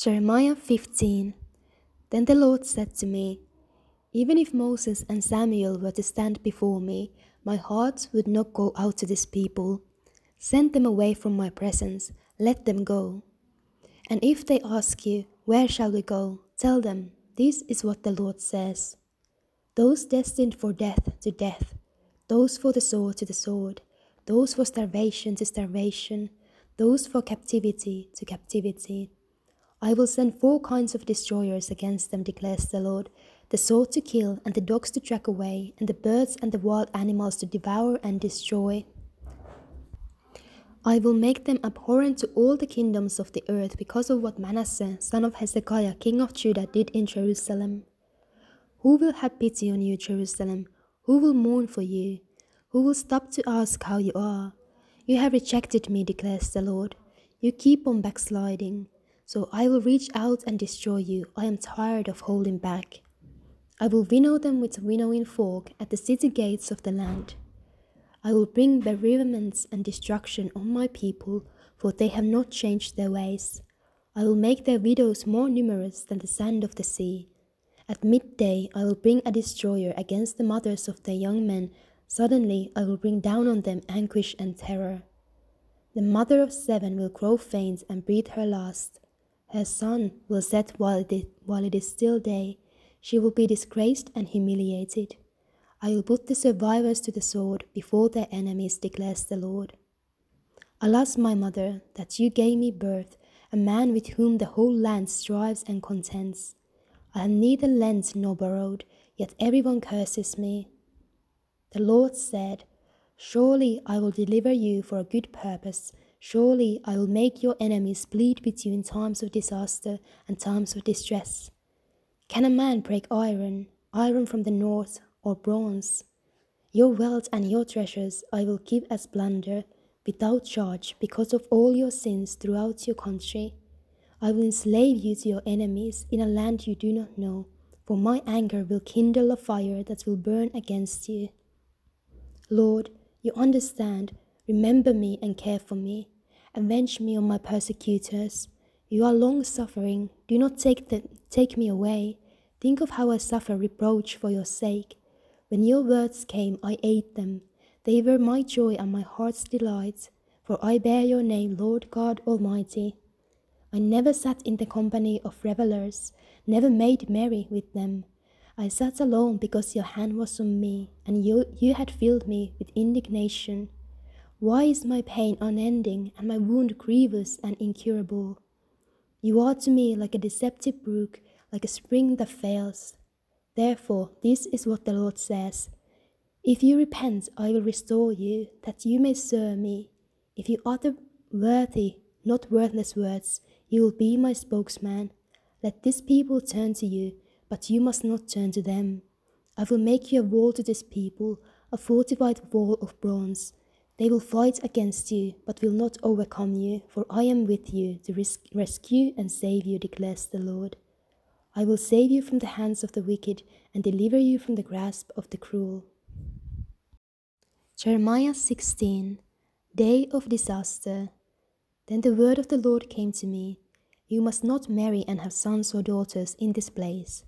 Jeremiah 15 Then the Lord said to me, Even if Moses and Samuel were to stand before me, my heart would not go out to this people. Send them away from my presence, let them go. And if they ask you, Where shall we go? Tell them, This is what the Lord says. Those destined for death to death, those for the sword to the sword, those for starvation to starvation, those for captivity to captivity I will send four kinds of destroyers against them, declares the Lord the sword to kill, and the dogs to track away, and the birds and the wild animals to devour and destroy. I will make them abhorrent to all the kingdoms of the earth because of what Manasseh, son of Hezekiah, king of Judah, did in Jerusalem. Who will have pity on you, Jerusalem? Who will mourn for you? Who will stop to ask how you are? You have rejected me, declares the Lord. You keep on backsliding. So I will reach out and destroy you. I am tired of holding back. I will winnow them with a winnowing fork at the city gates of the land. I will bring bereavements and destruction on my people, for they have not changed their ways. I will make their widows more numerous than the sand of the sea. At midday I will bring a destroyer against the mothers of their young men. Suddenly I will bring down on them anguish and terror. The mother of seven will grow faint and breathe her last. Her sun will set while it, is, while it is still day. She will be disgraced and humiliated. I will put the survivors to the sword before their enemies, declares the Lord. Alas, my mother, that you gave me birth, a man with whom the whole land strives and contends. I have neither lent nor borrowed, yet everyone curses me. The Lord said, Surely I will deliver you for a good purpose. Surely I will make your enemies bleed in times of disaster and times of distress. Can a man break iron, iron from the north, or bronze? Your wealth and your treasures I will keep as plunder, without charge, because of all your sins throughout your country. I will enslave you to your enemies in a land you do not know, for my anger will kindle a fire that will burn against you. Lord, you understand Remember me and care for me. Avenge me on my persecutors. You are long suffering. Do not take, the, take me away. Think of how I suffer reproach for your sake. When your words came, I ate them. They were my joy and my heart's delight, for I bear your name, Lord God Almighty. I never sat in the company of revelers, never made merry with them. I sat alone because your hand was on me, and you, you had filled me with indignation. Why is my pain unending and my wound grievous and incurable? You are to me like a deceptive brook, like a spring that fails. Therefore, this is what the Lord says If you repent, I will restore you, that you may serve me. If you utter worthy, not worthless words, you will be my spokesman. Let this people turn to you, but you must not turn to them. I will make you a wall to this people, a fortified wall of bronze. They will fight against you, but will not overcome you, for I am with you to res rescue and save you, declares the Lord. I will save you from the hands of the wicked and deliver you from the grasp of the cruel. Jeremiah 16 Day of Disaster Then the word of the Lord came to me You must not marry and have sons or daughters in this place.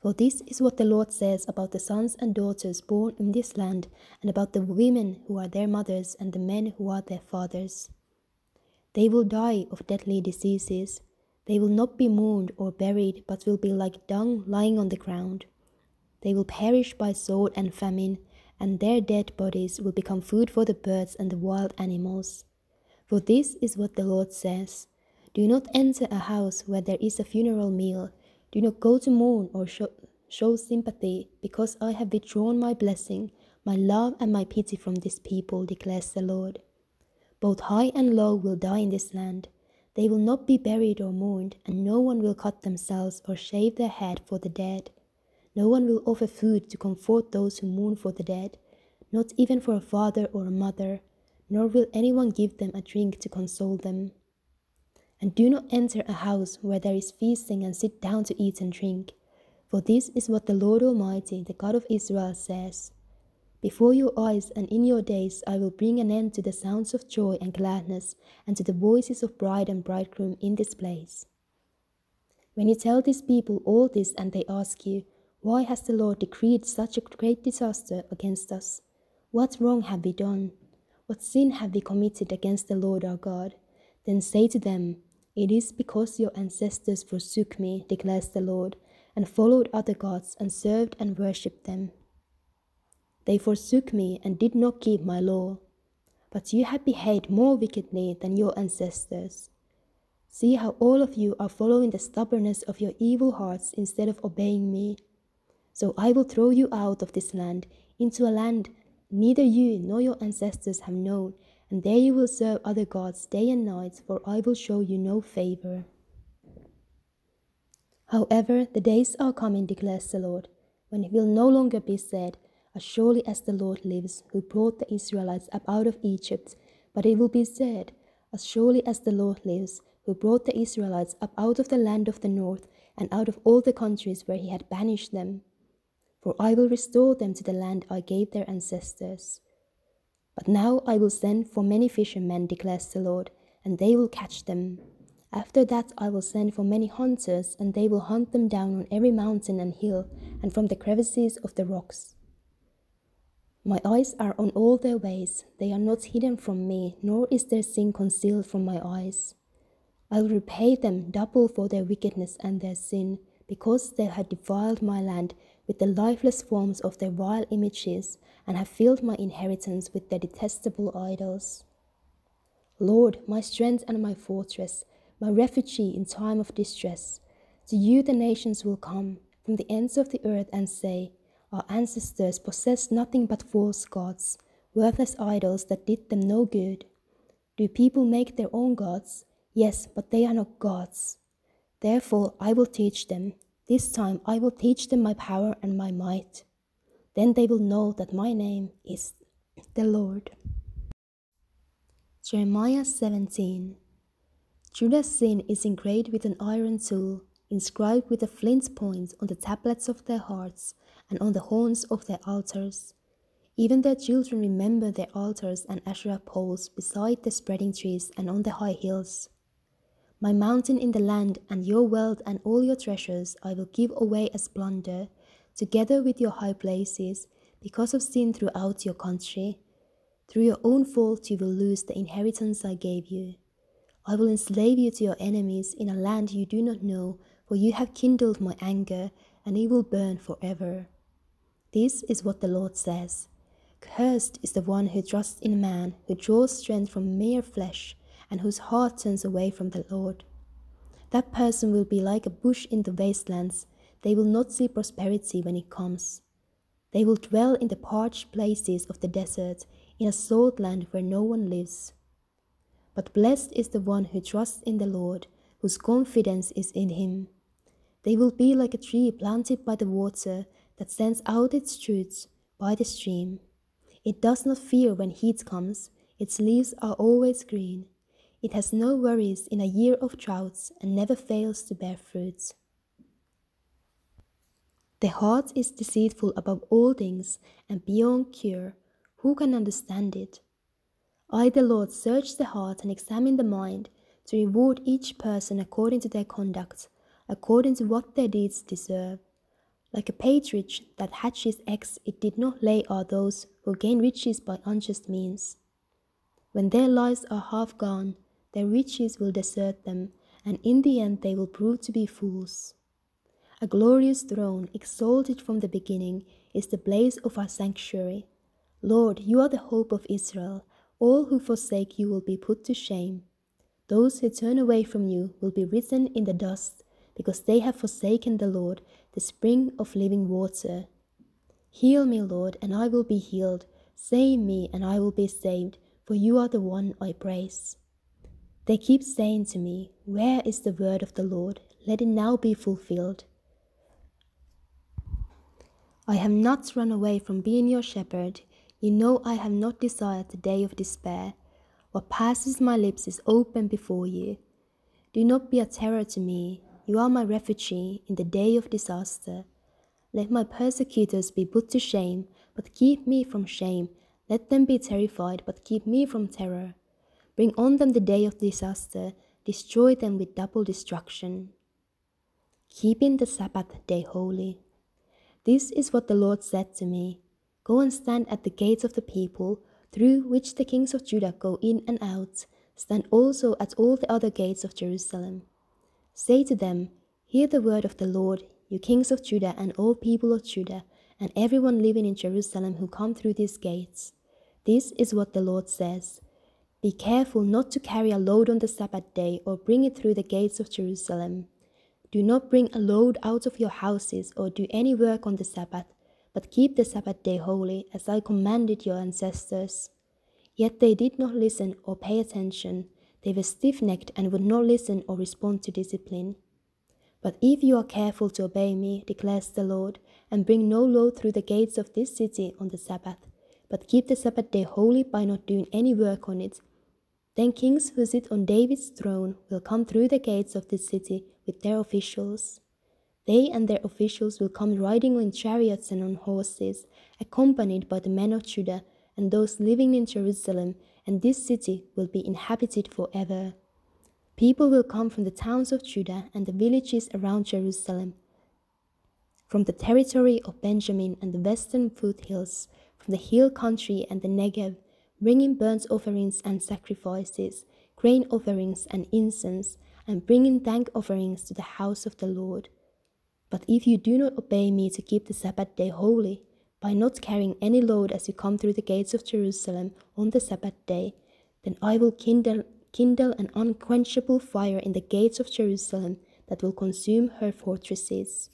For this is what the Lord says about the sons and daughters born in this land, and about the women who are their mothers and the men who are their fathers. They will die of deadly diseases. They will not be mourned or buried, but will be like dung lying on the ground. They will perish by sword and famine, and their dead bodies will become food for the birds and the wild animals. For this is what the Lord says Do not enter a house where there is a funeral meal do not go to mourn or show, show sympathy, because I have withdrawn my blessing, my love, and my pity from this people, declares the Lord. Both high and low will die in this land. They will not be buried or mourned, and no one will cut themselves or shave their head for the dead. No one will offer food to comfort those who mourn for the dead, not even for a father or a mother, nor will anyone give them a drink to console them. And do not enter a house where there is feasting and sit down to eat and drink. For this is what the Lord Almighty, the God of Israel, says Before your eyes and in your days I will bring an end to the sounds of joy and gladness, and to the voices of bride and bridegroom in this place. When you tell these people all this and they ask you, Why has the Lord decreed such a great disaster against us? What wrong have we done? What sin have we committed against the Lord our God? Then say to them, It is because your ancestors forsook me, declares the Lord, and followed other gods and served and worshipped them. They forsook me and did not keep my law. But you have behaved more wickedly than your ancestors. See how all of you are following the stubbornness of your evil hearts instead of obeying me. So I will throw you out of this land into a land neither you nor your ancestors have known, and there you will serve other gods day and night, for I will show you no favor. However, the days are coming, declares the Lord, when it will no longer be said, As surely as the Lord lives, who brought the Israelites up out of Egypt, but it will be said, As surely as the Lord lives, who brought the Israelites up out of the land of the north, and out of all the countries where he had banished them. For I will restore them to the land I gave their ancestors. But now I will send for many fishermen, declares the Lord, and they will catch them. After that I will send for many hunters, and they will hunt them down on every mountain and hill, and from the crevices of the rocks. My eyes are on all their ways, they are not hidden from me, nor is their sin concealed from my eyes. I will repay them double for their wickedness and their sin, because they have defiled my land with the lifeless forms of their vile images, and have filled my inheritance with their detestable idols. Lord, my strength and my fortress, my refuge in time of distress. To you the nations will come from the ends of the earth and say, Our ancestors possessed nothing but false gods, worthless idols that did them no good. Do people make their own gods? Yes, but they are not gods. Therefore I will teach them. This time I will teach them my power and my might. Then they will know that my name is the Lord. Jeremiah 17 Judah's sin is engraved with an iron tool, inscribed with a flint point on the tablets of their hearts and on the horns of their altars. Even their children remember their altars and Asherah poles beside the spreading trees and on the high hills. My mountain in the land and your wealth and all your treasures I will give away as plunder, together with your high places, because of sin throughout your country. Through your own fault you will lose the inheritance I gave you. I will enslave you to your enemies in a land you do not know, for you have kindled my anger, and it will burn forever. This is what the Lord says Cursed is the one who trusts in man, who draws strength from mere flesh, and whose heart turns away from the Lord. That person will be like a bush in the wastelands. They will not see prosperity when it comes. They will dwell in the parched places of the desert, in a salt land where no one lives. But blessed is the one who trusts in the Lord, whose confidence is in him. They will be like a tree planted by the water that sends out its shoots by the stream. It does not fear when heat comes, its leaves are always green. It has no worries in a year of droughts and never fails to bear fruits. The heart is deceitful above all things and beyond cure. Who can understand it? I, the Lord, search the heart and examine the mind to reward each person according to their conduct, according to what their deeds deserve. Like a partridge that hatches eggs, it did not lay are those who gain riches by unjust means. When their lives are half gone, their riches will desert them, and in the end they will prove to be fools. A glorious throne, exalted from the beginning, is the blaze of our sanctuary. Lord, you are the hope of Israel. All who forsake you will be put to shame. Those who turn away from you will be written in the dust, because they have forsaken the Lord, the spring of living water. Heal me, Lord, and I will be healed. Save me, and I will be saved, for you are the one I praise. They keep saying to me, Where is the word of the Lord? Let it now be fulfilled. I have not run away from being your shepherd. You know I have not desired the day of despair. What passes my lips is open before you. Do not be a terror to me. You are my refuge in the day of disaster. Let my persecutors be put to shame, but keep me from shame. Let them be terrified, but keep me from terror. Bring on them the day of disaster, destroy them with double destruction. keeping the Sabbath day holy. This is what the Lord said to me Go and stand at the gates of the people, through which the kings of Judah go in and out. Stand also at all the other gates of Jerusalem. Say to them, Hear the word of the Lord, you kings of Judah and all people of Judah, and everyone living in Jerusalem who come through these gates. This is what the Lord says Be careful not to carry a load on the Sabbath day or bring it through the gates of Jerusalem. Do not bring a load out of your houses or do any work on the Sabbath, but keep the Sabbath day holy, as I commanded your ancestors. Yet they did not listen or pay attention. They were stiff necked and would not listen or respond to discipline. But if you are careful to obey me, declares the Lord, and bring no load through the gates of this city on the Sabbath, but keep the Sabbath day holy by not doing any work on it, then kings who sit on David's throne will come through the gates of this city with their officials. They and their officials will come riding on chariots and on horses, accompanied by the men of Judah and those living in Jerusalem, and this city will be inhabited forever. People will come from the towns of Judah and the villages around Jerusalem, from the territory of Benjamin and the western foothills, from the hill country and the Negev, bringing burnt offerings and sacrifices, grain offerings and incense, and bringing thank offerings to the house of the Lord. But if you do not obey me to keep the Sabbath day holy, by not carrying any load as you come through the gates of Jerusalem on the Sabbath day, then I will kindle, kindle an unquenchable fire in the gates of Jerusalem that will consume her fortresses.